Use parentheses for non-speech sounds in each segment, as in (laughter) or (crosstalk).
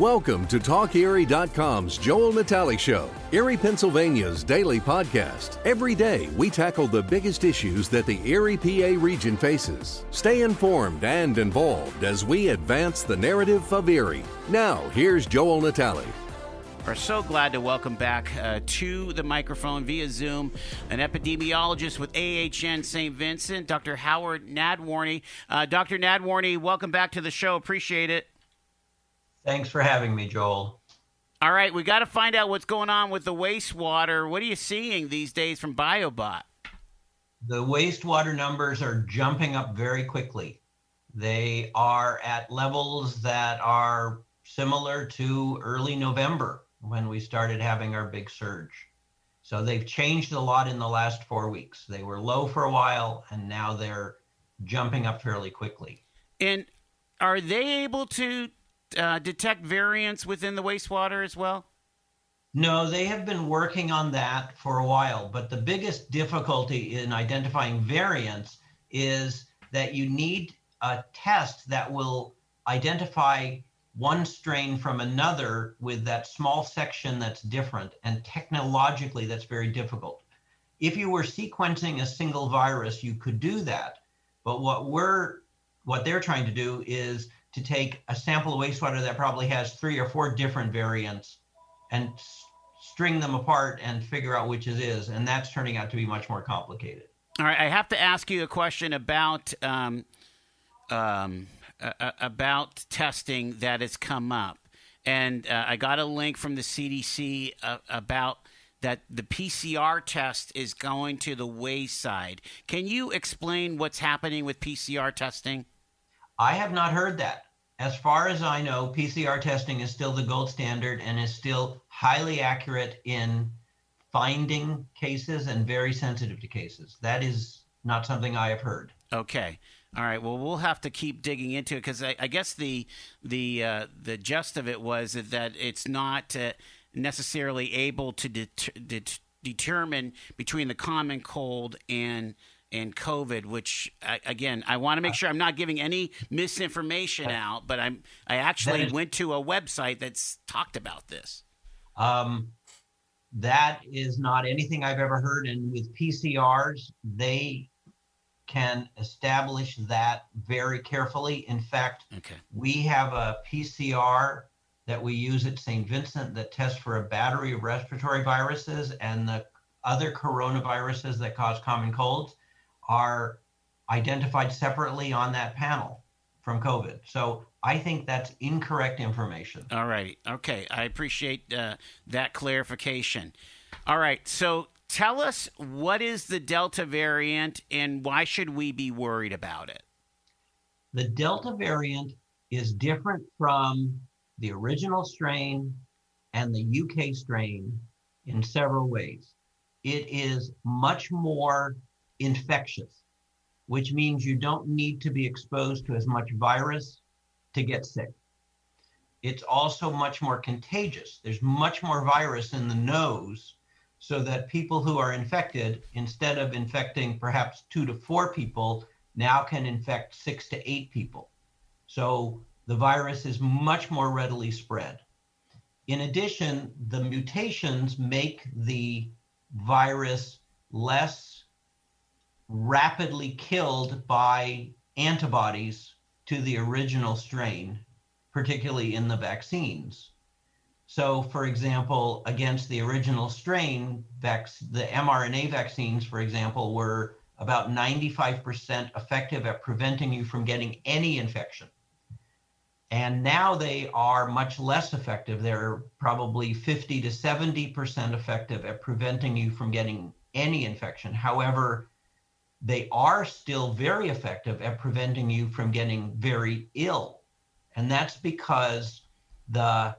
Welcome to TalkErie.com's Joel Natale Show, Erie, Pennsylvania's daily podcast. Every day, we tackle the biggest issues that the Erie PA region faces. Stay informed and involved as we advance the narrative of Erie. Now, here's Joel Natale. We're so glad to welcome back uh, to the microphone via Zoom an epidemiologist with AHN St. Vincent, Dr. Howard Nadworny. Uh, Dr. Nadworny, welcome back to the show. Appreciate it. Thanks for having me, Joel. All right, we got to find out what's going on with the wastewater. What are you seeing these days from BioBot? The wastewater numbers are jumping up very quickly. They are at levels that are similar to early November when we started having our big surge. So they've changed a lot in the last four weeks. They were low for a while and now they're jumping up fairly quickly. And are they able to uh, detect variants within the wastewater as well? No, they have been working on that for a while. But the biggest difficulty in identifying variants is that you need a test that will identify one strain from another with that small section that's different. And technologically, that's very difficult. If you were sequencing a single virus, you could do that. But what we're what they're trying to do is to take a sample of wastewater that probably has three or four different variants and string them apart and figure out which it is. And that's turning out to be much more complicated. All right, I have to ask you a question about um, um, uh, about testing that has come up, and uh, I got a link from the CDC uh, about that the PCR test is going to the wayside. Can you explain what's happening with PCR testing? I have not heard that. As far as I know, PCR testing is still the gold standard and is still highly accurate in finding cases and very sensitive to cases. That is not something I have heard. Okay. All right. Well, we'll have to keep digging into it because I, I, guess the the uh, the gist of it was that it's not uh, necessarily able to det- det- determine between the common cold and and COVID, which again, I want to make sure I'm not giving any misinformation out, but I'm I actually is, went to a website that's talked about this. Um, that is not anything I've ever heard, and with PCRs, they can establish that very carefully. In fact, okay. we have a PCR that we use at St. Vincent that tests for a battery of respiratory viruses and the other coronaviruses that cause common colds are identified separately on that panel from COVID. So I think that's incorrect information. All right. Okay. I appreciate uh, that clarification. All right. So tell us what is the Delta variant and why should we be worried about it? The Delta variant is different from the original strain and the UK strain in several ways. It is much more infectious, which means you don't need to be exposed to as much virus to get sick. It's also much more contagious. There's much more virus in the nose, so that people who are infected, instead of infecting perhaps two to four people, now can infect six to eight people. So the virus is much more readily spread. In addition, the mutations make the virus less rapidly killed by antibodies to the original strain, particularly in the vaccines. So, for example, against the original strain, vac- the mRNA vaccines, for example, were about 95% effective at preventing you from getting any infection. And now they are much less effective. They're probably 50 to 70% effective at preventing you from getting any infection. However, they are still very effective at preventing you from getting very ill. And that's because the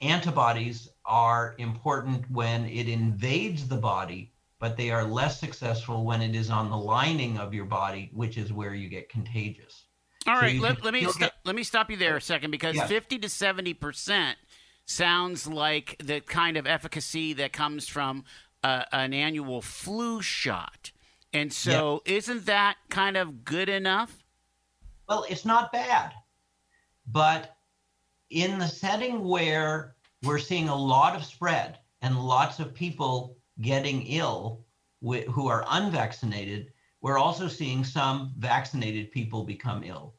antibodies are important when it invades the body, but they are less successful when it is on the lining of your body, which is where you get contagious. All so right, let, let, me st- get... let me stop you there a second because yes. 50 to 70 percent sounds like the kind of efficacy that comes from uh, an annual flu shot. And so, yep. isn't that kind of good enough? Well, it's not bad, but in the setting where we're seeing a lot of spread and lots of people getting ill wh- who are unvaccinated, we're also seeing some vaccinated people become ill.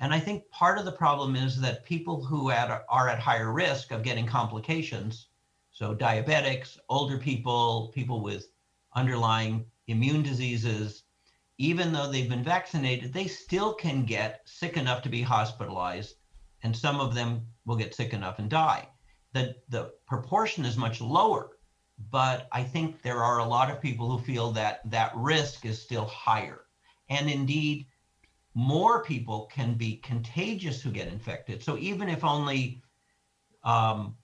And I think part of the problem is that people who at, are at higher risk of getting complications, so diabetics, older people, people with underlying immune diseases, even though they've been vaccinated, they still can get sick enough to be hospitalized, and some of them will get sick enough and die. The, the proportion is much lower but I think there are a lot of people who feel that that risk is still higher. And indeed, more people can be contagious who get infected. So even if only, um,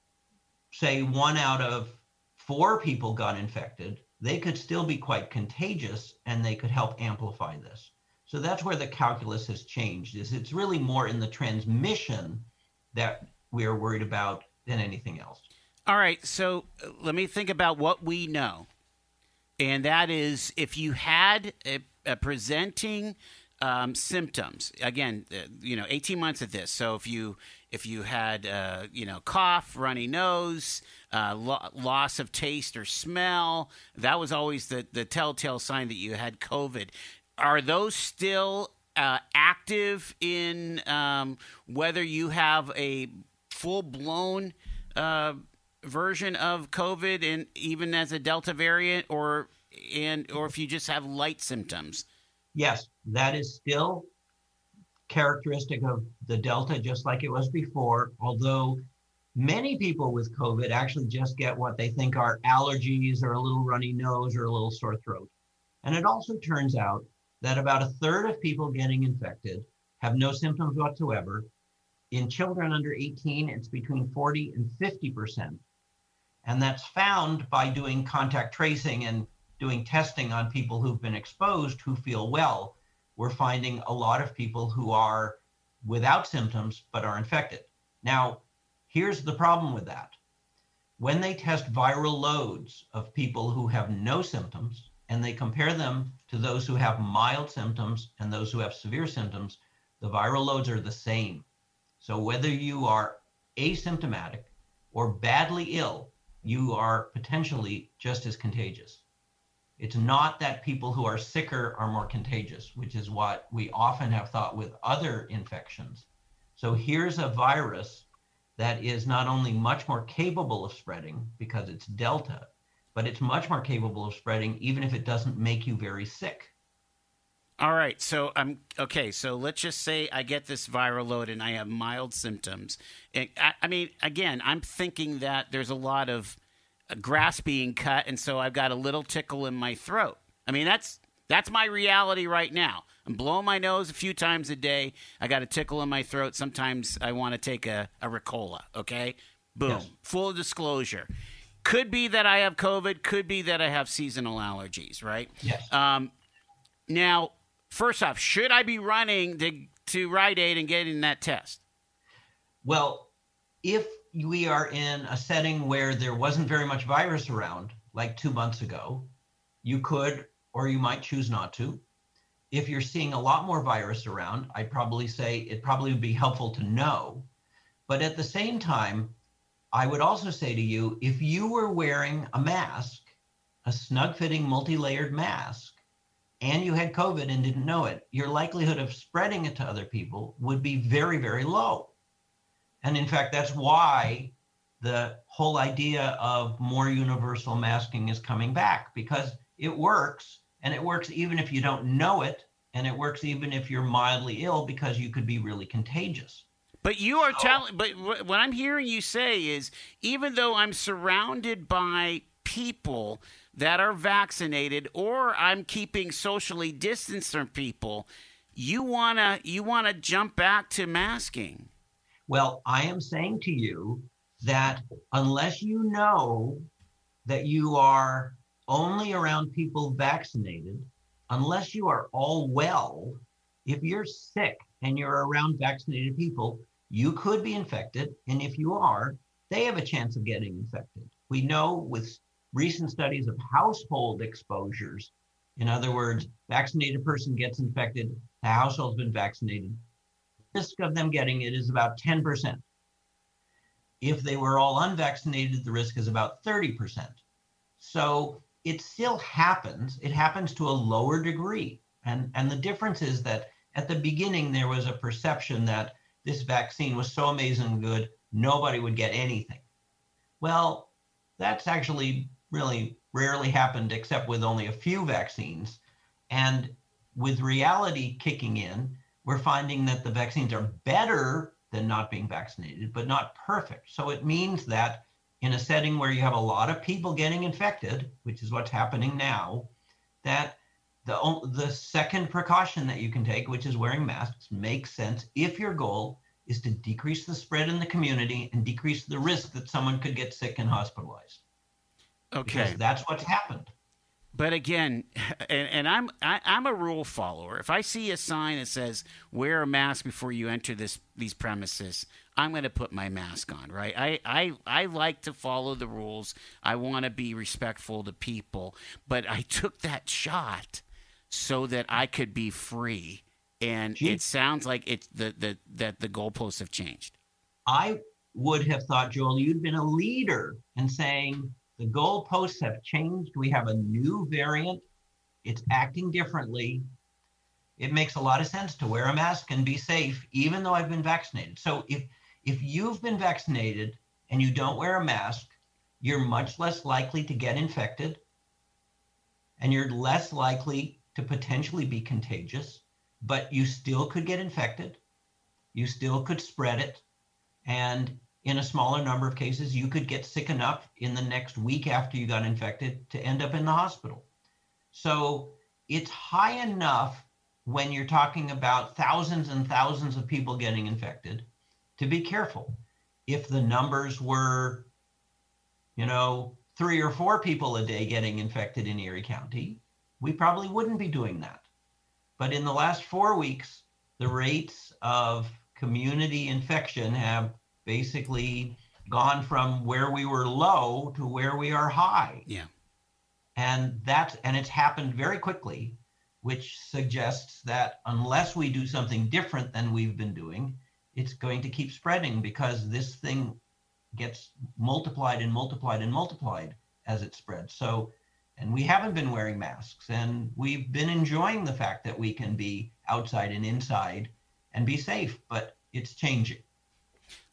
say, one out of four people got infected, they could still be quite contagious and they could help amplify this. So that's where the calculus has changed. Is it's really more in the transmission that we are worried about than anything else. All right, so uh, let me think about what we know. And that is if you had a, a presenting um, symptoms, again, uh, you know, 18 months of this. So if you if you had uh, you know cough, runny nose, uh, lo- loss of taste or smell, that was always the the telltale sign that you had COVID. Are those still uh, active in um, whether you have a full blown uh, version of COVID and even as a Delta variant or and or if you just have light symptoms? Yes, that is still characteristic of the Delta, just like it was before, although many people with COVID actually just get what they think are allergies or a little runny nose or a little sore throat. And it also turns out that about a third of people getting infected have no symptoms whatsoever. In children under 18, it's between 40 and 50 percent. And that's found by doing contact tracing and doing testing on people who've been exposed who feel well. We're finding a lot of people who are without symptoms but are infected. Now, here's the problem with that. When they test viral loads of people who have no symptoms and they compare them to those who have mild symptoms and those who have severe symptoms, the viral loads are the same. So whether you are asymptomatic or badly ill, you are potentially just as contagious. It's not that people who are sicker are more contagious, which is what we often have thought with other infections. So here's a virus that is not only much more capable of spreading because it's Delta, but it's much more capable of spreading even if it doesn't make you very sick. All right, so I'm okay. So let's just say I get this viral load and I have mild symptoms. I, I, mean, again, I'm thinking that there's a lot of grass being cut, and so I've got a little tickle in my throat. I mean, that's that's my reality right now. I'm blowing my nose a few times a day. I got a tickle in my throat. Sometimes I want to take a, a Ricola. Okay, boom. Yes. Full disclosure. Could be that I have COVID. Could be that I have seasonal allergies. Right. Yes. Um, now First off, should I be running to, to Rite Aid and getting that test? Well, if we are in a setting where there wasn't very much virus around, like two months ago, you could or you might choose not to. If you're seeing a lot more virus around, I'd probably say it probably would be helpful to know. But at the same time, I would also say to you if you were wearing a mask, a snug fitting multi layered mask, and you had COVID and didn't know it, your likelihood of spreading it to other people would be very, very low. And in fact, that's why the whole idea of more universal masking is coming back because it works and it works even if you don't know it and it works even if you're mildly ill because you could be really contagious. But you are telling, but what I'm hearing you say is even though I'm surrounded by people that are vaccinated or I'm keeping socially distanced from people, you wanna you wanna jump back to masking. Well, I am saying to you that unless you know that you are only around people vaccinated, unless you are all well, if you're sick and you're around vaccinated people, you could be infected. And if you are, they have a chance of getting infected. We know with recent studies of household exposures. In other words, vaccinated person gets infected, the household's been vaccinated. Risk of them getting it is about 10%. If they were all unvaccinated, the risk is about 30%. So it still happens. It happens to a lower degree. And, and the difference is that at the beginning, there was a perception that this vaccine was so amazing good, nobody would get anything. Well, that's actually really rarely happened except with only a few vaccines. And with reality kicking in, we're finding that the vaccines are better than not being vaccinated, but not perfect. So it means that in a setting where you have a lot of people getting infected, which is what's happening now, that the, the second precaution that you can take, which is wearing masks, makes sense if your goal is to decrease the spread in the community and decrease the risk that someone could get sick and hospitalized. Okay. Because that's what's happened. But again, (laughs) and, and I'm I, am i am a rule follower. If I see a sign that says "wear a mask before you enter this these premises," I'm going to put my mask on. Right? I I I like to follow the rules. I want to be respectful to people. But I (laughs) took that shot so that I could be free. And it sounds like it's the, the that the goalposts have changed. I would have thought, Joel, you'd been a leader in saying the goalposts have changed. We have a new variant. It's acting differently. It makes a lot of sense to wear a mask and be safe, even though I've been vaccinated. So if if you've been vaccinated and you don't wear a mask, you're much less likely to get infected and you're less likely to potentially be contagious, but you still could get infected. You still could spread it. And in a smaller number of cases, you could get sick enough in the next week after you got infected to end up in the hospital. So it's high enough when you're talking about thousands and thousands of people getting infected to be careful. If the numbers were, you know, three or four people a day getting infected in Erie County, we probably wouldn't be doing that. But in the last four weeks, the rates of community infection have basically gone from where we were low to where we are high. Yeah. And that's and it's happened very quickly, which suggests that unless we do something different than we've been doing, it's going to keep spreading because this thing gets multiplied and multiplied and multiplied as it spreads. So and we haven't been wearing masks and we've been enjoying the fact that we can be outside and inside and be safe, but it's changing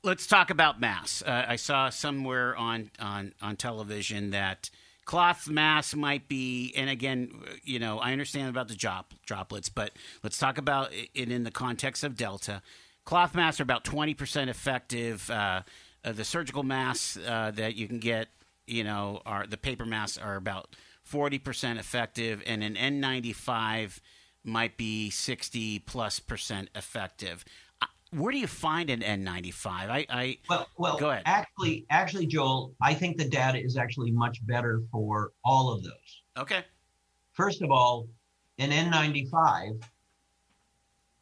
let's talk about masks. Uh, I saw somewhere on, on, on television that cloth masks might be, and again, you know, I understand about the drop, droplets, but let's talk about it in the context of Delta. Cloth masks are about 20% effective. Uh, uh, the surgical masks uh, that you can get, you know, are the paper masks are about 40% effective, and an N95 might be 60 plus percent effective where do you find an N95? I, I well, well, go ahead. Actually, actually, Joel, I think the data is actually much better for all of those. Okay. First of all, an N95,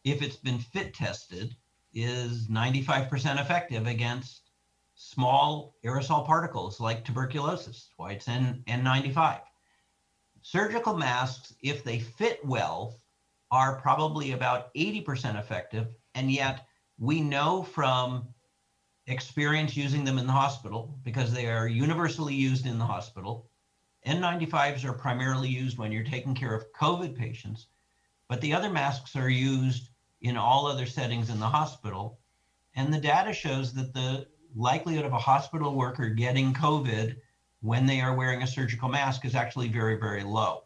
if it's been fit tested, is 95% effective against small aerosol particles like tuberculosis. Why it's N, N95. Surgical masks, if they fit well, are probably about 80% effective, and yet we know from experience using them in the hospital because they are universally used in the hospital. N95s are primarily used when you're taking care of COVID patients, but the other masks are used in all other settings in the hospital. And the data shows that the likelihood of a hospital worker getting COVID when they are wearing a surgical mask is actually very, very low.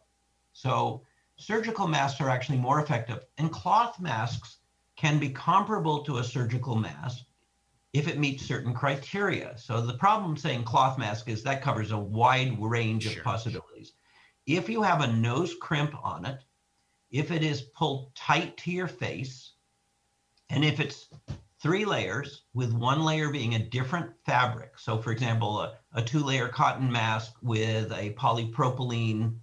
So surgical masks are actually more effective. And cloth masks can be comparable to a surgical mask if it meets certain criteria. So the problem saying cloth mask is that covers a wide range of possibilities. If you have a nose crimp on it, if it is pulled tight to your face, and if it's three layers with one layer being a different fabric. So for example, a, a two layer cotton mask with a polypropylene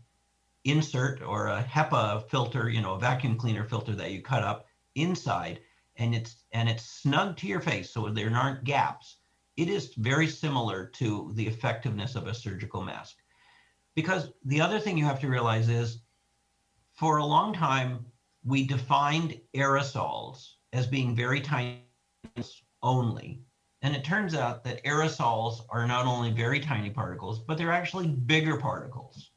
insert or a HEPA filter, you know, a vacuum cleaner filter that you cut up inside and it's and it's snug to your face so there aren't gaps it is very similar to the effectiveness of a surgical mask because the other thing you have to realize is for a long time we defined aerosols as being very tiny only And it turns out that aerosols are not only very tiny particles, but they're actually bigger particles.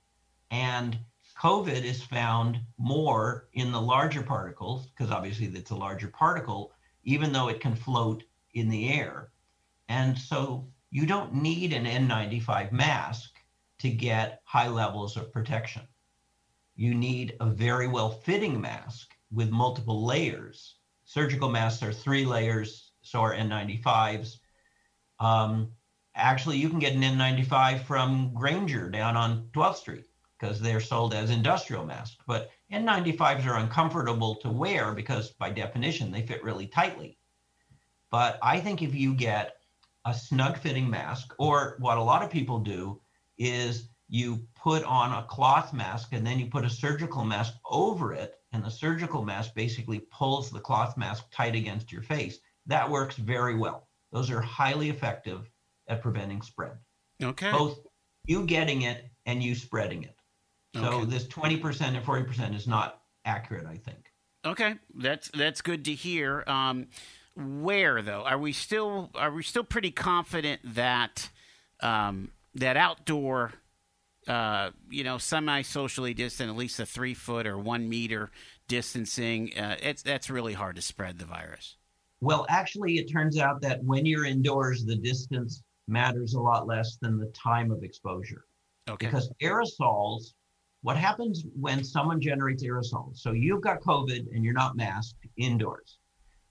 And COVID is found more in the larger particles, because obviously it's a larger particle, even though it can float in the air. And so you don't need an N95 mask to get high levels of protection. You need a very well fitting mask with multiple layers. Surgical masks are three layers, so are N95s. Um, actually, you can get an N95 from Grainger down on 12th Street because they're sold as industrial masks. But N95s are uncomfortable to wear because, by definition, they fit really tightly. But I think if you get a snug fitting mask, or what a lot of people do is you put on a cloth mask and then you put a surgical mask over it, and the surgical mask basically pulls the cloth mask tight against your face. That works very well. Those are highly effective at preventing spread. Okay. Both you getting it and you spreading it. So Okay. this 20% and 40% is not accurate, I think. Okay, that's that's good to hear. Um, where though are we still are we still pretty confident that um, that outdoor, uh, you know, semi socially distant, at least a three foot or one meter distancing, uh, it's that's really hard to spread the virus. Well, actually, it turns out that when you're indoors, the distance matters a lot less than the time of exposure. Okay. Because aerosols, what happens when someone generates aerosols? So you've got COVID and you're not masked indoors.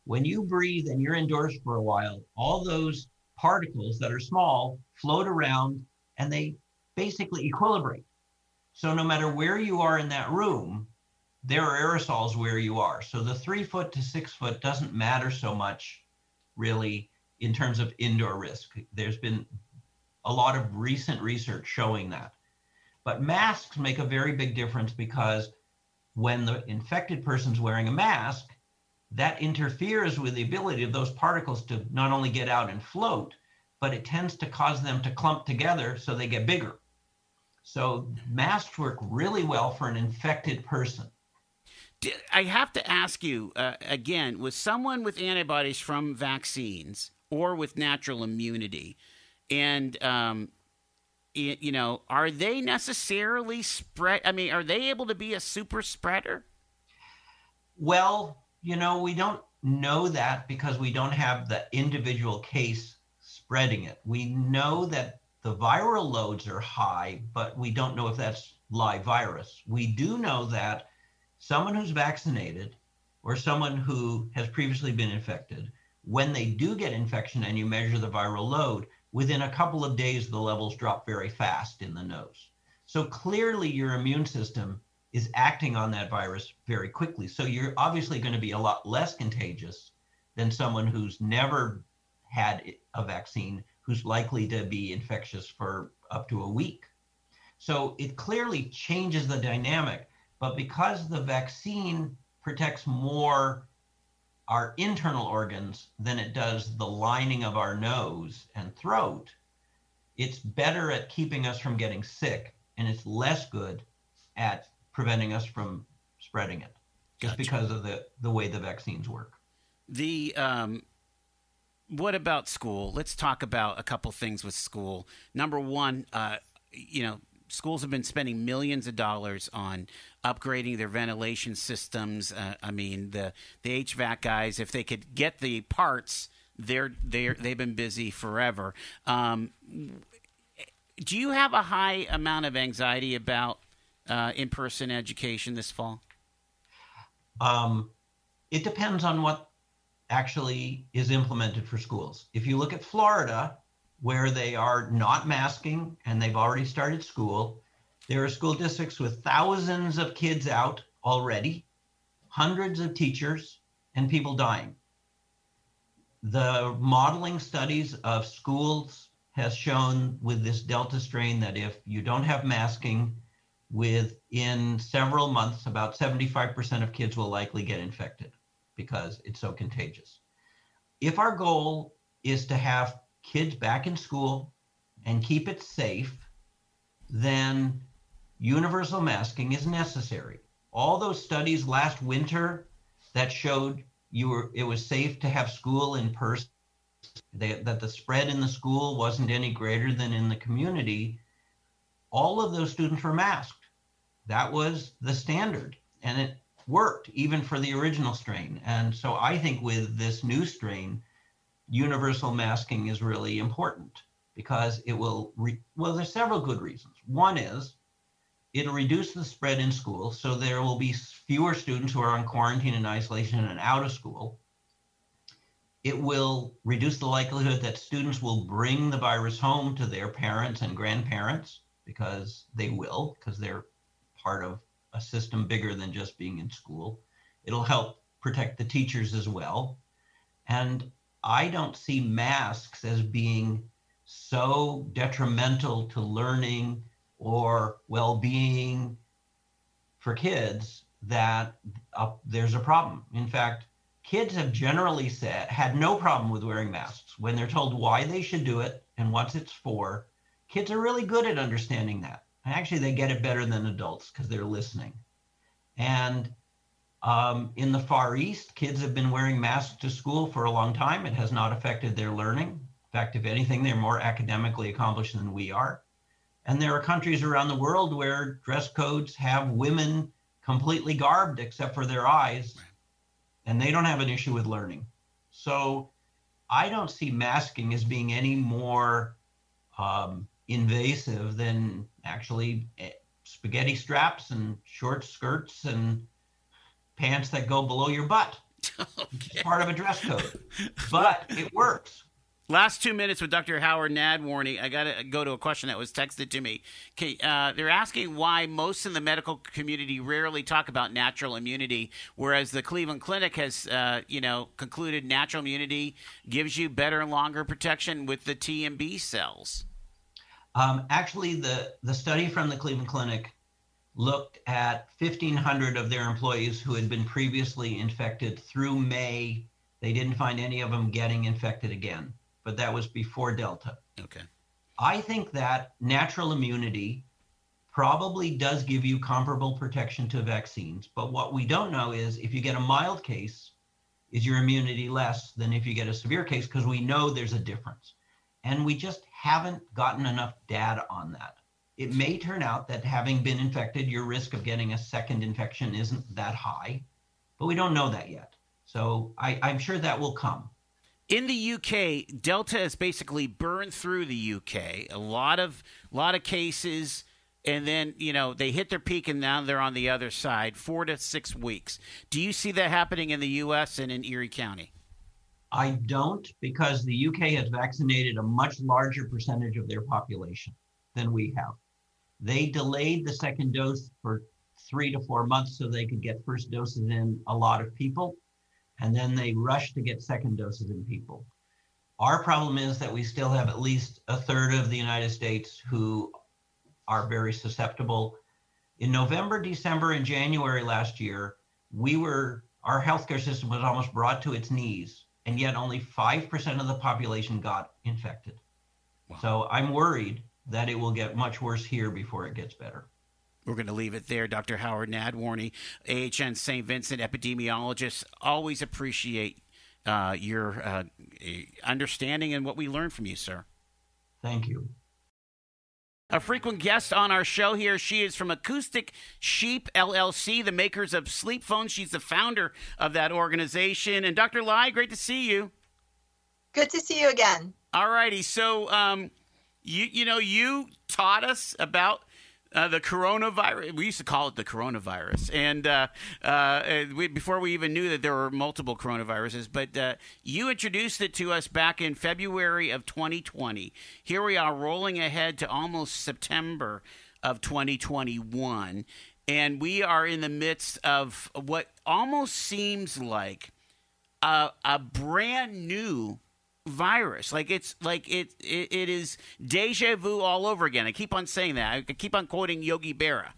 When you breathe and you're indoors for a while, all those particles that are small float around and they basically equilibrate. So no matter where you are in that room, there are aerosols where you are. So the three foot to six foot doesn't matter so much, really, in terms of indoor risk. There's been a lot of recent research showing that. But masks make a very big difference because when the infected person's wearing a mask, that interferes with the ability of those particles to not only get out and float, but it tends to cause them to clump together so they get bigger. So masks work really well for an infected person. I have to ask you uh, again: with someone with antibodies from vaccines or with natural immunity, and um, you know, are they necessarily spread? I mean, are they able to be a super spreader? Well, you know, we don't know that because we don't have the individual case spreading it. We know that the viral loads are high, but we don't know if that's live virus. We do know that someone who's vaccinated or someone who has previously been infected, when they do get infection and you measure the viral load, within a couple of days, the levels drop very fast in the nose. So clearly, your immune system is acting on that virus very quickly. So you're obviously going to be a lot less contagious than someone who's never had a vaccine, who's likely to be infectious for up to a week. So it clearly changes the dynamic. But because the vaccine protects more our internal organs than it does the lining of our nose and throat, it's better at keeping us from getting sick and it's less good at preventing us from spreading it just Gotcha. because of the, the way the vaccines work. The um, what about school? Let's talk about a couple things with school. Number one, uh, you know, schools have been spending millions of dollars on upgrading their ventilation systems. Uh, I mean, the the HVAC guys, if they could get the parts, they're they're they've been busy forever. Um, do you have a high amount of anxiety about uh, in-person education this fall? Um, it depends on what actually is implemented for schools. If you look at Florida, where they are not masking and they've already started school, there are school districts with thousands of kids out already, hundreds of teachers, and people dying. The modeling studies of schools has shown with this Delta strain that if you don't have masking, within several months, about 75% of kids will likely get infected because it's so contagious. If our goal is to have kids back in school and keep it safe, then universal masking is necessary. All those studies last winter that showed you were it was safe to have school in person they, that the spread in the school wasn't any greater than in the community, all of those students were masked. That was the standard. And it worked even for the original strain. And so I think with this new strain, universal masking is really important because it will, re- well, there's several good reasons. One is it'll reduce the spread in school. So there will be fewer students who are on quarantine and isolation and out of school. It will reduce the likelihood that students will bring the virus home to their parents and grandparents because they will, because they're part of a system bigger than just being in school. It'll help protect the teachers as well. And I don't see masks as being so detrimental to learning or well-being for kids that uh, there's a problem. In fact, kids have generally said had no problem with wearing masks when they're told why they should do it and what it's for. Kids are really good at understanding that. And Actually, they get it better than adults because they're listening. And um, in the Far East, kids have been wearing masks to school for a long time. It has not affected their learning. In fact, if anything, they're more academically accomplished than we are. And there are countries around the world where dress codes have women completely garbed except for their eyes, and they don't have an issue with learning. So I don't see masking as being any more um, invasive than actually eh, spaghetti straps and short skirts and pants that go below your butt. Okay. It's part of a dress code, (laughs) but it works. Last two minutes with Dr. Howard Nadworny. I got to go to a question that was texted to me. Okay, uh, they're asking why most in the medical community rarely talk about natural immunity, whereas the Cleveland Clinic has, uh, you know, concluded natural immunity gives you better and longer protection with the T and B cells. Um, actually, the, the study from the Cleveland Clinic looked at 1,500 of their employees who had been previously infected through May. They didn't find any of them getting infected again, but that was before Delta. Okay. I think that natural immunity probably does give you comparable protection to vaccines. But what we don't know is if you get a mild case, is your immunity less than if you get a severe case? Because we know there's a difference. And we just haven't gotten enough data on that. It may turn out that having been infected, your risk of getting a second infection isn't that high, but we don't know that yet. So I, I'm sure that will come. In the UK, Delta has basically burned through the UK. A lot of lot of cases, and then you know they hit their peak, and now they're on the other side. Four to six weeks. Do you see that happening in the U.S. and in Erie County? I don't because the UK has vaccinated a much larger percentage of their population than we have. They delayed the second dose for three to four months so they could get first doses in a lot of people. And then they rushed to get second doses in people. Our problem is that we still have at least a third of the United States who are very susceptible. In November, December, and January last year, we were, our healthcare system was almost brought to its knees and yet only 5% of the population got infected. Wow. So I'm worried that it will get much worse here before it gets better. We're going to leave it there. Dr. Howard Nadworny, AHN St. Vincent epidemiologist. Always appreciate uh, your uh, understanding and what we learned from you, sir. Thank you a frequent guest on our show here. She is from Acoustic Sheep LLC, the makers of Sleep Phone. She's the founder of that organization. And Dr. Lai, great to see you. Good to see you again. All righty. So, um, you you know, you taught us about uh, the coronavirus. We used to call it the coronavirus, and uh, uh, we, before we even knew that there were multiple coronaviruses. But uh, you introduced it to us back in February of 2020. Here we are, rolling ahead to almost September of 2021, and we are in the midst of what almost seems like a, a brand new virus. Like it's like it, it it is deja vu all over again. I keep on saying that. I keep on quoting Yogi Berra.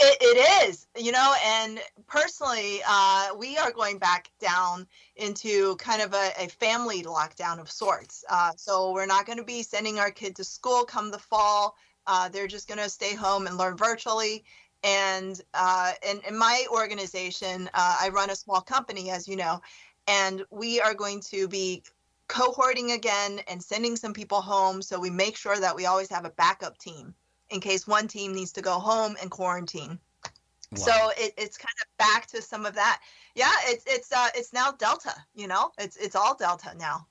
It, it is, you know, and personally, uh, we are going back down into kind of a, a family lockdown of sorts. Uh, so we're not going to be sending our kid to school come the fall. Uh, they're just going to stay home and learn virtually. And uh, in, in my organization, uh, I run a small company, as you know, and we are going to be cohorting again and sending some people home. So we make sure that we always have a backup team in case one team needs to go home and quarantine. Wow. So it, it's kind of back to some of that. Yeah, it's it's uh, it's now Delta. You know, it's it's all Delta now.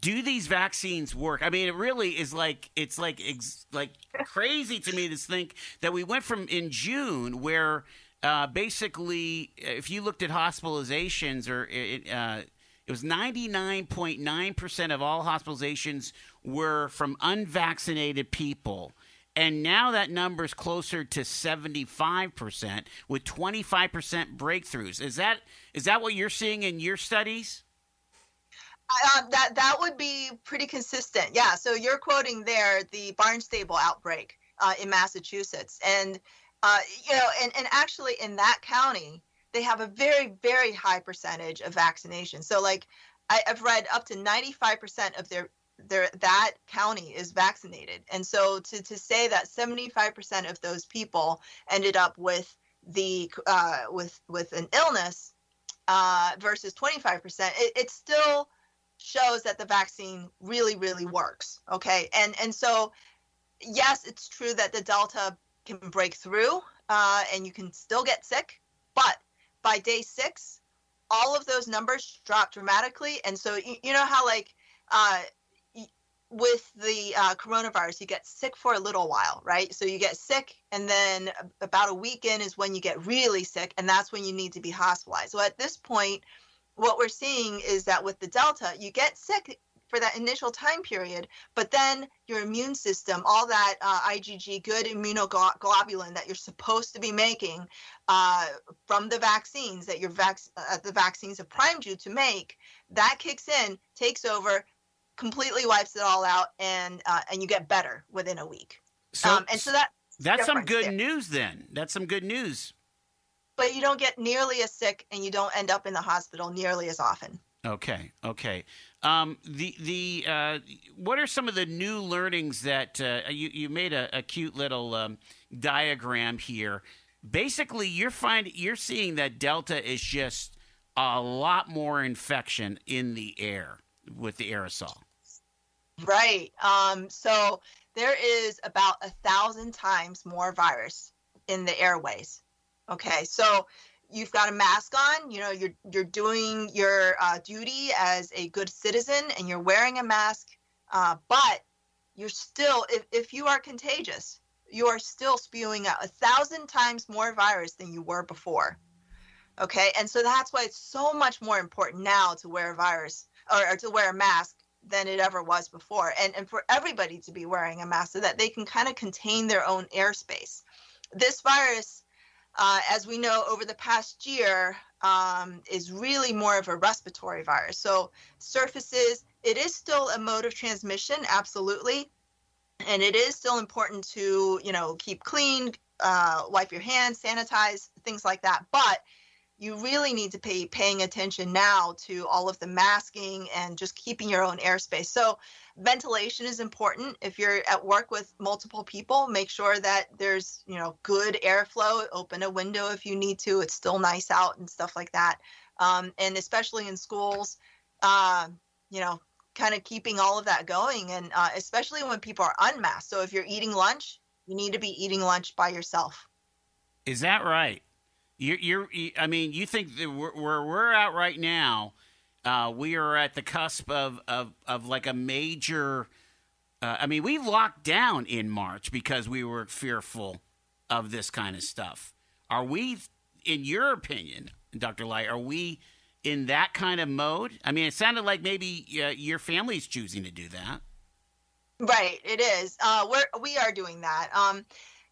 Do these vaccines work? I mean, it really is like it's like it's like crazy to me to think that we went from in June where uh, basically, if you looked at hospitalizations or it, uh, it was 99.9% of all hospitalizations were from unvaccinated people. And now that number is closer to 75% with 25% breakthroughs. Is that is that what you're seeing in your studies? Uh, that that would be pretty consistent. Yeah. So you're quoting there the Barnstable outbreak uh, in Massachusetts, and uh, you know, and and actually in that county, they have a very very high percentage of vaccination. So like I, have read up to 95% of their their that county is vaccinated, and so to to say that 75% of those people ended up with the uh, with with an illness uh, versus 25%, it, it still shows that the vaccine really really works. Okay, and and so yes, it's true that the Delta can break through uh, and you can still get sick, but by day six, all of those numbers drop dramatically. And so, you, you know how, like, uh, with the uh, coronavirus, you get sick for a little while, right? So you get sick, and then about a week in is when you get really sick, and that's when you need to be hospitalized. So at this point, what we're seeing is that with the Delta, you get sick for that initial time period, but then your immune system, all that uh, IgG, good immunoglobulin that you're supposed to be making uh, from the vaccines that your vac- uh, the vaccines have primed you to make, that kicks in, takes over, completely wipes it all out, and uh, and you get better within a week. So, um, and so that that's some good there. news. Then that's some good news. But you don't get nearly as sick, and you don't end up in the hospital nearly as often. Okay, okay. Um, the the uh, what are some of the new learnings that uh, you you made a, a cute little um, diagram here? Basically, you're finding you're seeing that Delta is just a lot more infection in the air with the aerosol. Right. Um, so there is about a thousand times more virus in the airways. Okay, so you've got a mask on you know you're you're doing your uh, duty as a good citizen and you're wearing a mask uh, but you're still if, if you are contagious you are still spewing out a thousand times more virus than you were before. Okay? And so that's why it's so much more important now to wear a virus or, or to wear a mask than it ever was before. And and for everybody to be wearing a mask so that they can kind of contain their own airspace. This virus uh, as we know over the past year, um, is really more of a respiratory virus. So, surfaces, it is still a mode of transmission, absolutely. And it is still important to, you know, keep clean, uh, wipe your hands, sanitize, things like that. But you really need to pay paying attention now to all of the masking and just keeping your own airspace. So ventilation is important. If you're at work with multiple people, make sure that there's, you know, good airflow. Open a window if you need to. It's still nice out and stuff like that. Um, and especially in schools, uh, you know, kind of keeping all of that going. And uh, especially when people are unmasked. So if you're eating lunch, you need to be eating lunch by yourself. Is that right? You're, you're, I mean, you think that where we're at right now, uh, we are at the cusp of, of, of like a major. Uh, I mean, we locked down in March because we were fearful of this kind of stuff. Are we, in your opinion, Dr. Lai, are we in that kind of mode? I mean, it sounded like maybe uh, your family's choosing to do that. Right, it is. Uh, we're we are doing that. Um,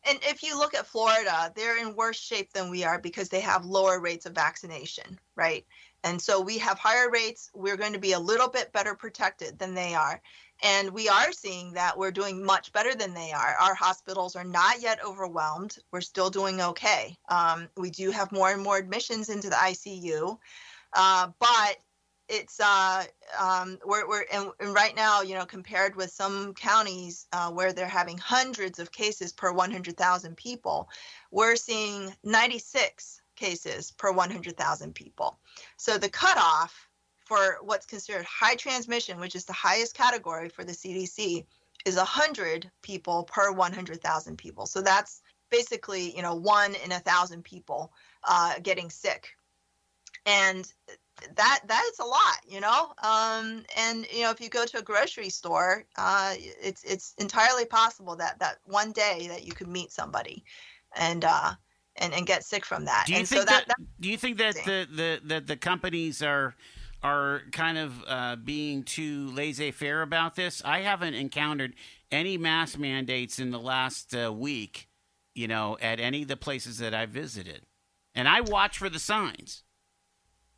and if you look at Florida, they're in worse shape than we are because they have lower rates of vaccination, right? And so we have higher rates. We're going to be a little bit better protected than they are. And we are seeing that we're doing much better than they are. Our hospitals are not yet overwhelmed. We're still doing okay. Um, we do have more and more admissions into the ICU. Uh, but it's uh um we're, we're and, and, right now you know compared with some counties uh, where they're having hundreds of cases per 100,000 people we're seeing 96 cases per 100,000 people so the cutoff for what's considered high transmission, which is the highest category for the CDC, is 100 people per 100,000 people. So that's basically, you know, one in a thousand people uh, getting sick. And that that is a lot, you know. Um, and you know, if you go to a grocery store, uh, it's it's entirely possible that that one day that you could meet somebody, and uh, and and get sick from that. Do you and think so that, that, Do you think that the, the that the companies are are kind of uh, being too laissez-faire about this? I haven't encountered any mask mandates in the last uh, week, you know, at any of the places that I visited, and I watch for the signs.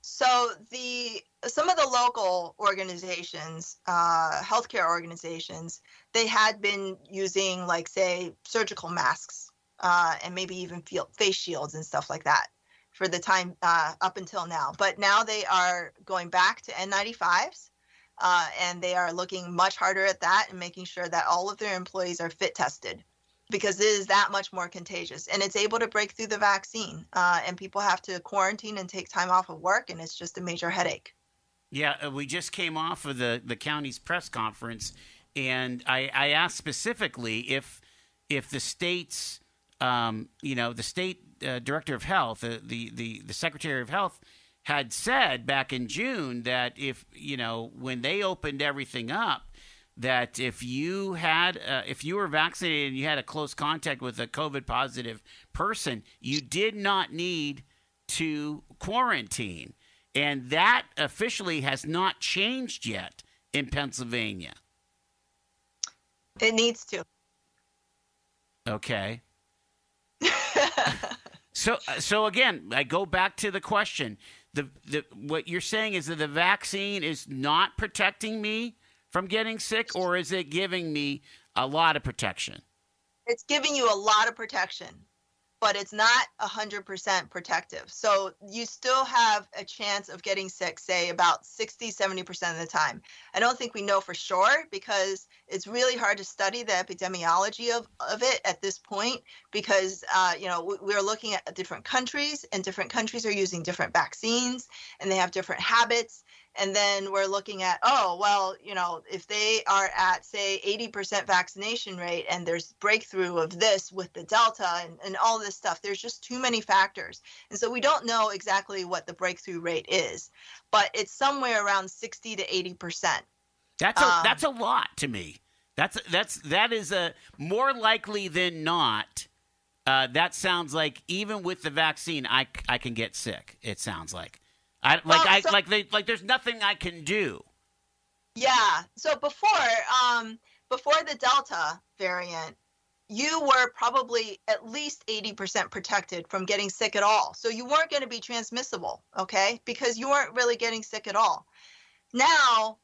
So the some of the local organizations, uh, healthcare organizations, they had been using like say surgical masks uh, and maybe even face shields and stuff like that for the time uh, up until now. But now they are going back to N95s. Uh, and they are looking much harder at that and making sure that all of their employees are fit tested because it is that much more contagious and it's able to break through the vaccine uh, and people have to quarantine and take time off of work and it's just a major headache. Yeah uh, we just came off of the, the county's press conference and I, I asked specifically if if the state's um, you know the state uh, director of health uh, the, the the secretary of health had said back in june that if you know when they opened everything up that if you had uh, if you were vaccinated and you had a close contact with a covid positive person you did not need to quarantine. And that officially has not changed yet in Pennsylvania. It needs to. Okay. (laughs) So so again i go back to the question. The, the what you're saying is that the vaccine is not protecting me from getting sick, or is it giving me a lot of protection? It's giving you a lot of protection, but it's not 100% protective. So you still have a chance of getting sick, say about 60, 70% of the time. I don't think we know for sure because it's really hard to study the epidemiology of, of it at this point because, uh, you know, we're looking at different countries and different countries are using different vaccines and they have different habits and then we're looking at oh well you know if they are at say 80% vaccination rate and there's breakthrough of this with the delta and, and all this stuff there's just too many factors. And so we don't know exactly what the breakthrough rate is but it's somewhere around 60 to 80% that's a um, that's a lot to me. That's that's that is a more likely than not uh, that sounds like even with the vaccine I, I can get sick it sounds like I like I so, like they like there's nothing I can do. Yeah. So before um before the Delta variant, you were probably at least 80% protected from getting sick at all. So you weren't going to be transmissible, okay? Because you weren't really getting sick at all. Now,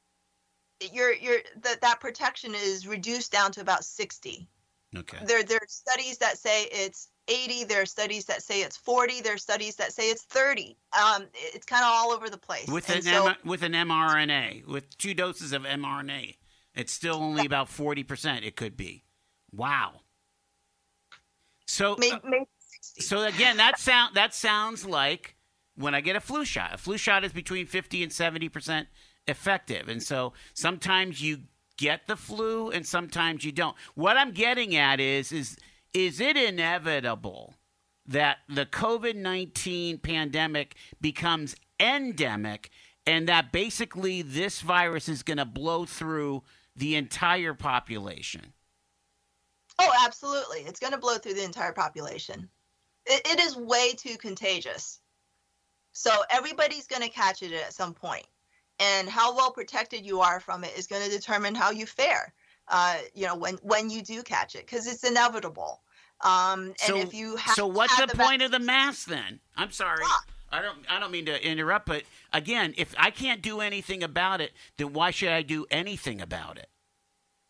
your your that that protection is reduced down to about 60. Okay. There there are studies that say it's 80. There are studies that say it's 40. There are studies that say it's 30. Um, it's kind of all over the place. With an, so, M- with an mRNA, with two doses of mRNA, it's still only about 40%. It could be. Wow. So, maybe, uh, maybe so again, that sound that sounds like when I get a flu shot. A flu shot is between 50 and 70% effective. And so sometimes you get the flu and sometimes you don't. What I'm getting at is is is it inevitable that the COVID 19 pandemic becomes endemic and that basically this virus is going to blow through the entire population? Oh, absolutely. It's going to blow through the entire population. it, it is way too contagious. So everybody's going to catch it at some point. And how well protected you are from it is going to determine how you fare uh, you know, when when you do catch it, because it's inevitable. Um, and so, if you have, so what's the, the point of the mask then? I'm sorry. I don't I don't mean to interrupt, but again, if I can't do anything about it, then why should I do anything about it?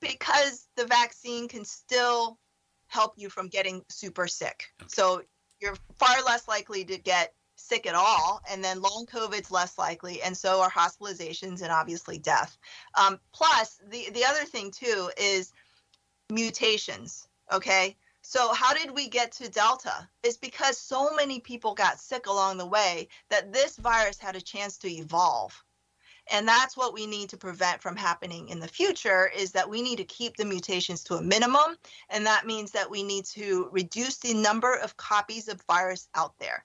Because the vaccine can still help you from getting super sick. Okay. So you're far less likely to get sick at all, and then long COVID's less likely, and so are hospitalizations and obviously death. Um, plus, the the other thing too is mutations. Okay, so how did we get to Delta? It's because so many people got sick along the way that this virus had a chance to evolve. and that's what we need to prevent from happening in the future is that we need to keep the mutations to a minimum and that means that we need to reduce the number of copies of virus out there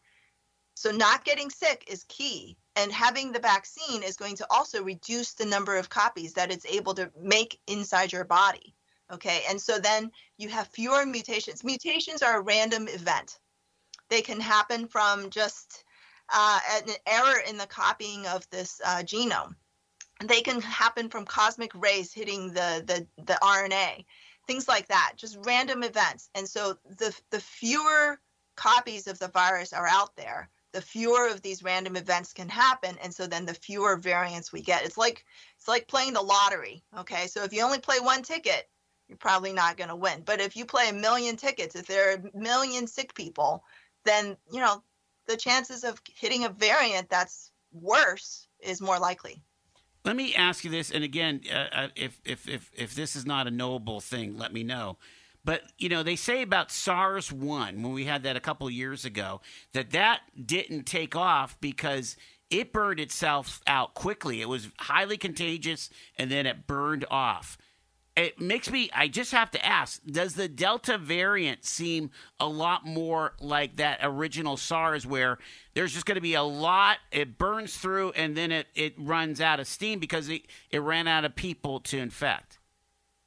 so not getting sick is key and having the vaccine is going to also reduce the number of copies that it's able to make inside your body okay and so then you have fewer mutations mutations are a random event they can happen from just uh, an error in the copying of this uh, genome. They can happen from cosmic rays hitting the, the, the RNA, things like that, just random events. And so the, the fewer copies of the virus are out there, the fewer of these random events can happen and so then the fewer variants we get it's like it's like playing the lottery okay so if you only play one ticket you're probably not going to win but if you play a million tickets if there are a million sick people then you know the chances of hitting a variant that's worse is more likely. Let me ask you this, and again, uh, uh, if, if if if this is not a knowable thing, let me know. But you know, they say about SARS one when we had that a couple years ago that that didn't take off because it burned itself out quickly. It was highly contagious, and then it burned off it makes me i just have to ask does the delta variant seem a lot more like that original sars where there's just going to be a lot it burns through and then it, it runs out of steam because it, it ran out of people to infect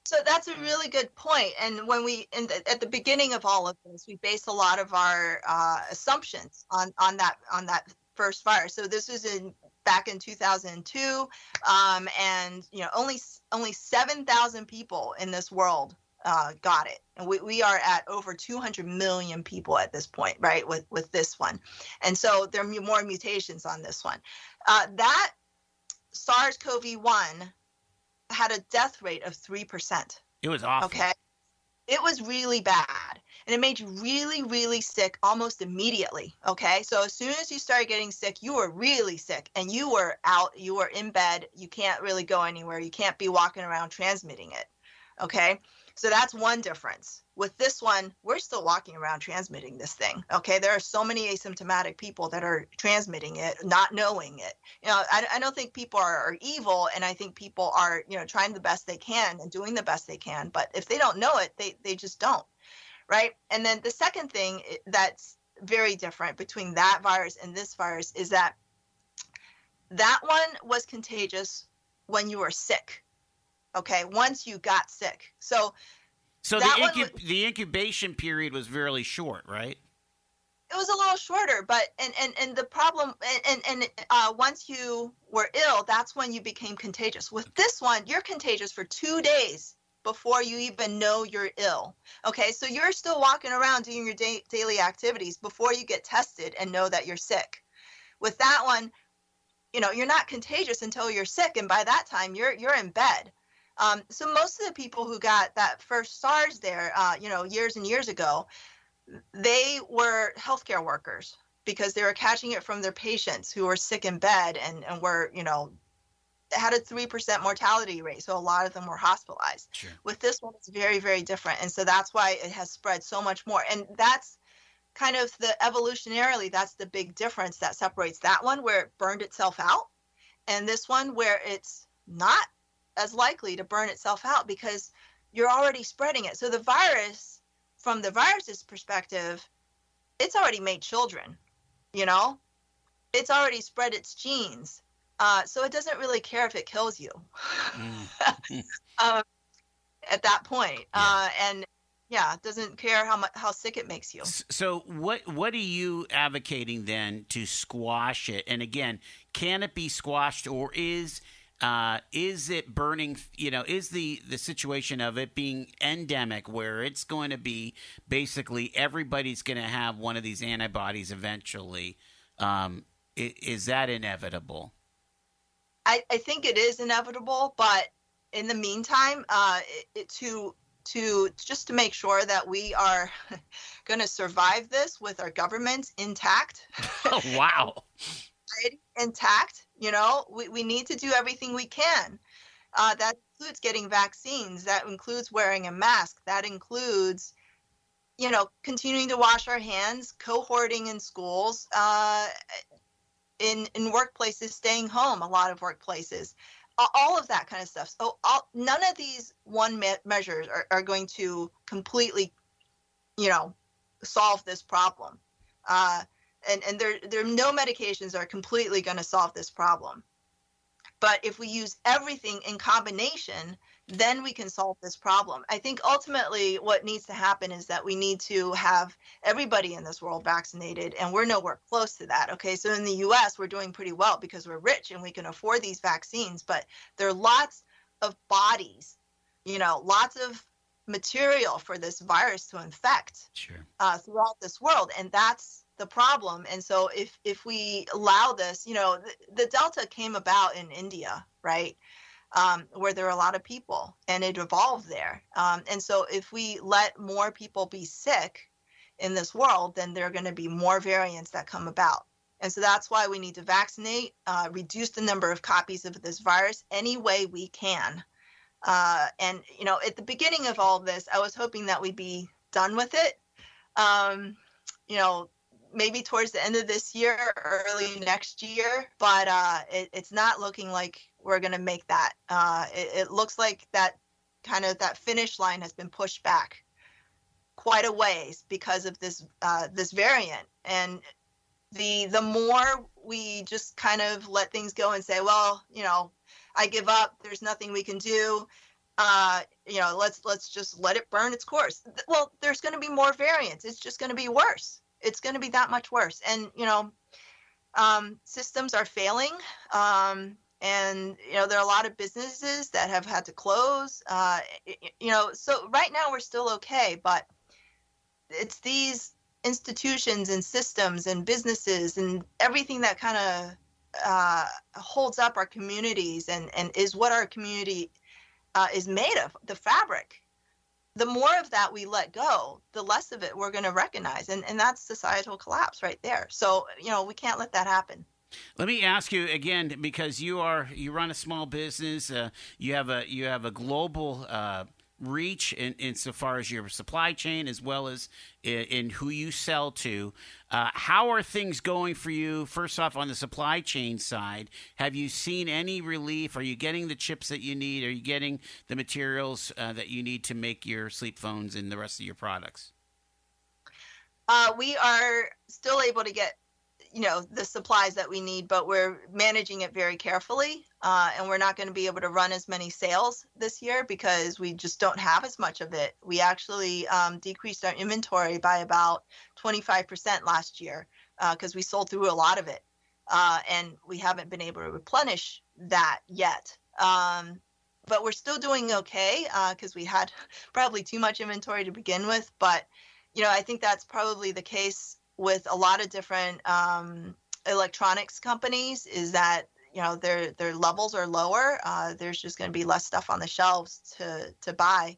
so that's a really good point and when we the, at the beginning of all of this we base a lot of our uh, assumptions on on that on that first fire. so this was in back in 2002, um, and you know only only 7,000 people in this world uh, got it, and we, we are at over 200 million people at this point, right? With with this one, and so there are more mutations on this one. Uh, that SARS-CoV-1 had a death rate of three percent. It was awful. Okay, it was really bad and it made you really, really sick almost immediately. Okay. So as soon as you started getting sick, you were really sick and you were out, you were in bed, you can't really go anywhere, you can't be walking around transmitting it. Okay. So that's one difference. With this one, we're still walking around transmitting this thing. Okay. There are so many asymptomatic people that are transmitting it, not knowing it. You know, I, I don't think people are, are evil and I think people are, you know, trying the best they can and doing the best they can. But if they don't know it, they, they just don't right? And then the second thing that's very different between that virus and this virus is that that one was contagious when you were sick. Okay, once you got sick. So so the, incub- was, the incubation period was fairly short, right? It was a little shorter, but and and and the problem and and uh, once you were ill, that's when you became contagious. With this one, you're contagious for two days before you even know you're ill. Okay, so you're still walking around doing your da- daily activities before you get tested and know that you're sick. With that one, you know, you're not contagious until you're sick, and by that time, you're you're in bed. Um, so most of the people who got that first SARS there, uh, you know, years and years ago, they were healthcare workers because they were catching it from their patients who were sick in bed and, and were, you know, had a 3% mortality rate. So a lot of them were hospitalized. Sure. With this one, it's very, very different. And so that's why it has spread so much more. And that's kind of the evolutionarily, that's the big difference that separates that one where it burned itself out and this one where it's not as likely to burn itself out because you're already spreading it. So the virus, from the virus's perspective, it's already made children, you know? It's already spread its genes uh, so it doesn't really care if it kills you mm. (laughs) um, at that point. Yeah. Uh, and yeah, it doesn't care how much how sick it makes you. So what what are you advocating then to squash it? And again, can it be squashed or is uh, is it burning you know is the the situation of it being endemic where it's going to be basically everybody's going to have one of these antibodies eventually um, is that inevitable I, I think it is inevitable, but in the meantime, uh, it, it, to to just to make sure that we are (laughs) going to survive this with our government intact. (laughs) Oh, wow. (laughs) intact, you know, we, we need to do everything we can. Uh, that includes getting vaccines. That includes wearing a mask. That includes, you know, continuing to wash our hands, cohorting in schools, uh, in in workplaces staying home a lot of workplaces all of that kind of stuff so all, none of these one me- measures are, are going to completely you know solve this problem uh, and and there there are no medications that are completely going to solve this problem but if we use everything in combination then we can solve this problem. I think ultimately what needs to happen is that we need to have everybody in this world vaccinated, and we're nowhere close to that. Okay, so in the US, we're doing pretty well because we're rich and we can afford these vaccines, but there are lots of bodies, you know, lots of material for this virus to infect sure. uh, throughout this world, and that's the problem. And so if if we allow this, you know, the, the Delta came about in India, right? um, where there are a lot of people and it evolved there. Um, and so if we let more people be sick in this world, then there are going to be more variants that come about. And so that's why we need to vaccinate, uh, reduce the number of copies of this virus any way we can. Uh, and, you know, at the beginning of all of this, I was hoping that we'd be done with it. Um, you know, maybe towards the end of this year early next year, but uh, it, it's not looking like we're going to make that. Uh, it, it, looks like that kind of that finish line has been pushed back quite a ways because of this uh, this variant. And the the more we just kind of let things go and say, well, you know, I give up. There's nothing we can do. Uh, you know, let's let's just let it burn its course. Well, there's going to be more variants. It's just going to be worse. It's going to be that much worse. And you know, um, systems are failing. Um, and you know there are a lot of businesses that have had to close uh, you know so right now we're still okay but it's these institutions and systems and businesses and everything that kind of uh, holds up our communities and and is what our community uh, is made of the fabric the more of that we let go the less of it we're going to recognize and and that's societal collapse right there so you know we can't let that happen let me ask you again because you are you run a small business. Uh, you have a you have a global uh, reach in insofar as your supply chain as well as in, in who you sell to. Uh, how are things going for you? First off, on the supply chain side, have you seen any relief? Are you getting the chips that you need? Are you getting the materials uh, that you need to make your SleepPhones and the rest of your products? Uh, we are still able to get you know the supplies that we need but we're managing it very carefully uh, and we're not going to be able to run as many sales this year because we just don't have as much of it. We actually um, decreased our inventory by about 25% last year because uh, we sold through a lot of it uh, and we haven't been able to replenish that yet. Um, but we're still doing okay because uh, we had (laughs) probably too much inventory to begin with but you know i think that's probably the case with a lot of different um, electronics companies is that you know their their levels are lower. Uh, there's just going to be less stuff on the shelves to to buy.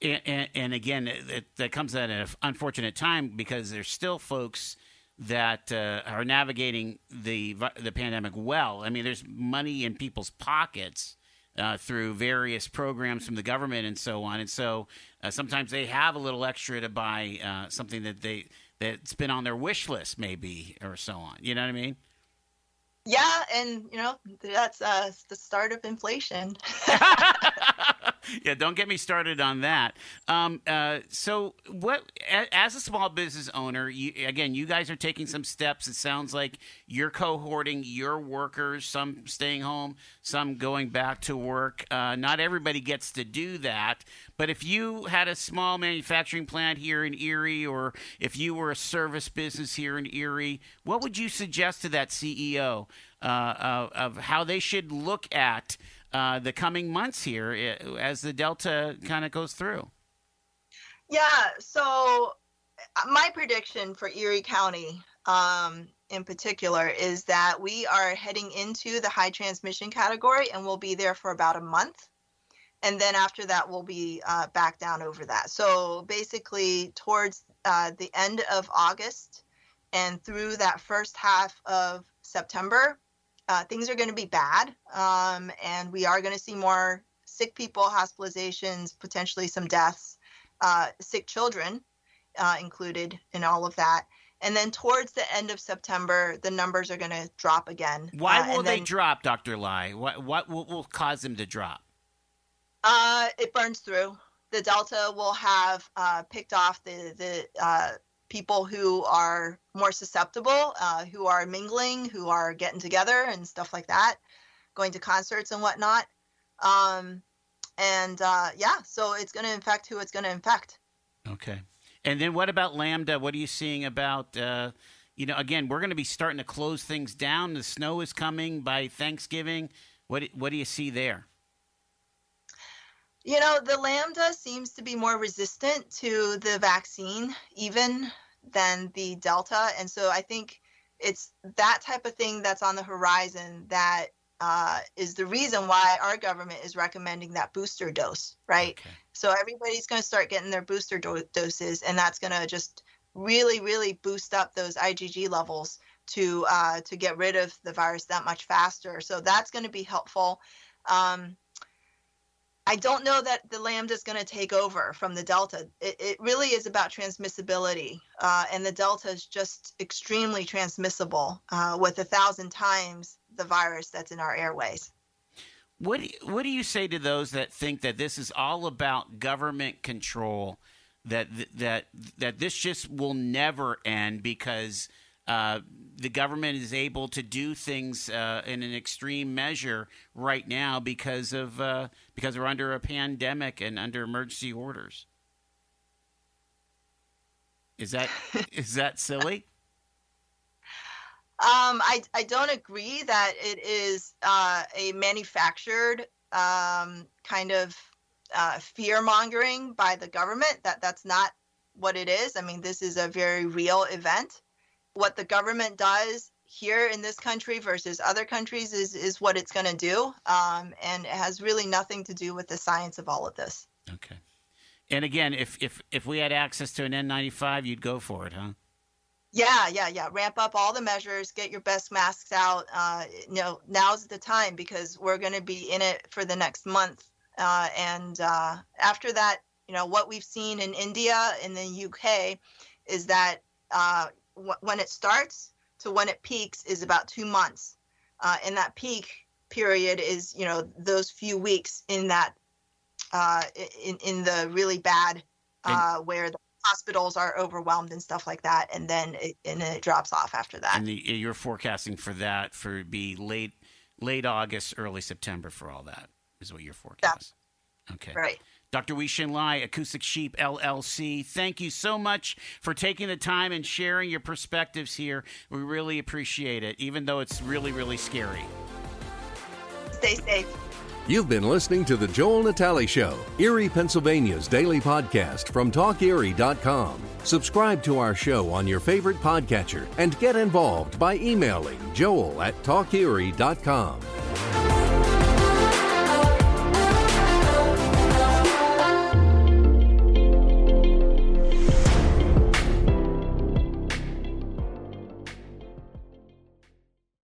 And, and, and again, it, that comes at an unfortunate time because there's still folks that uh, are navigating the the pandemic well. I mean, there's money in people's pockets uh, through various programs from the government and so on, and so uh, sometimes they have a little extra to buy uh, something that they that's been on their wish list, maybe, or so on. You know what I mean? Yeah, and you know that's uh, the start of inflation. (laughs) (laughs) (laughs) yeah, don't get me started on that. Um, uh, so, what as a small business owner, you, again, you guys are taking some steps. It sounds like you're cohorting your workers, some staying home, some going back to work. Uh, not everybody gets to do that, but if you had a small manufacturing plant here in Erie, or if you were a service business here in Erie, what would you suggest to that CEO uh, of how they should look at? Uh, the coming months here as the Delta kind of goes through? Yeah. So, uh, my prediction for Erie County um, in particular is that we are heading into the high transmission category and we'll be there for about a month. And then after that, we'll be uh, back down over that. So basically, towards uh, the end of August and through that first half of September, uh, things are going to be bad, um, and we are going to see more sick people, hospitalizations, potentially some deaths, uh, sick children uh, included in all of that. And then towards the end of September, the numbers are going to drop again. Why Uh, will they then, drop, Dr. Lai? What, what will, will cause them to drop? Uh, it burns through. The Delta will have uh, picked off the the uh, people who are more susceptible, uh, who are mingling, who are getting together and stuff like that, going to concerts and whatnot. Um, and uh, yeah, so it's going to infect who it's going to infect. Okay. And then what about Lambda? What are you seeing about, uh, you know, again, we're going to be starting to close things down. The snow is coming by Thanksgiving. What, what do you see there? You know, the Lambda seems to be more resistant to the vaccine, even than the Delta. And so I think it's that type of thing that's on the horizon that uh, is the reason why our government is recommending that booster dose, right? Okay. So everybody's going to start getting their booster do- doses, and that's going to just really, really boost up those IgG levels to uh, to get rid of the virus that much faster. So that's going to be helpful. Um, I don't know that the lambda is going to take over from the delta. It, it really is about transmissibility, uh, and the delta is just extremely transmissible uh, with a thousand times the virus that's in our airways. What do you, what do you say to those that think that this is all about government control? That that that this just will never end because uh, the government is able to do things uh, in an extreme measure right now because of uh, because we're under a pandemic and under emergency orders. Is that (laughs) is that silly? Um, I, I don't agree that it is uh, a manufactured um, kind of uh, fear mongering by the government. That that's not what it is. I mean, this is a very real event. What the government does here in this country versus other countries is is what it's going to do, um, and it has really nothing to do with the science of all of this. Okay. And again, if if if we had access to an N95, you'd go for it, huh? Yeah, yeah, yeah. Ramp up all the measures. Get your best masks out. Uh, you know, now's the time because we're going to be in it for the next month. Uh, and uh, after that, you know, what we've seen in India, in the UK, is that uh, when it starts to when it peaks is about two months. Uh, and that peak period is, you know, those few weeks in that, uh, in in the really bad, uh, where the hospitals are overwhelmed and stuff like that, and then it, and then it drops off after that. And the, you're forecasting for that for be late late August, early September for all that is what you're forecasting. Okay. right. Dr. Weishin Lai, AcousticSheep LLC, thank you so much for taking the time and sharing your perspectives here. We really appreciate it, even though it's really, really scary. Stay safe. You've been listening to The Joel Natali Show, Erie, Pennsylvania's daily podcast from TalkErie.com. Subscribe to our show on your favorite podcatcher and get involved by emailing joel at TalkErie.com.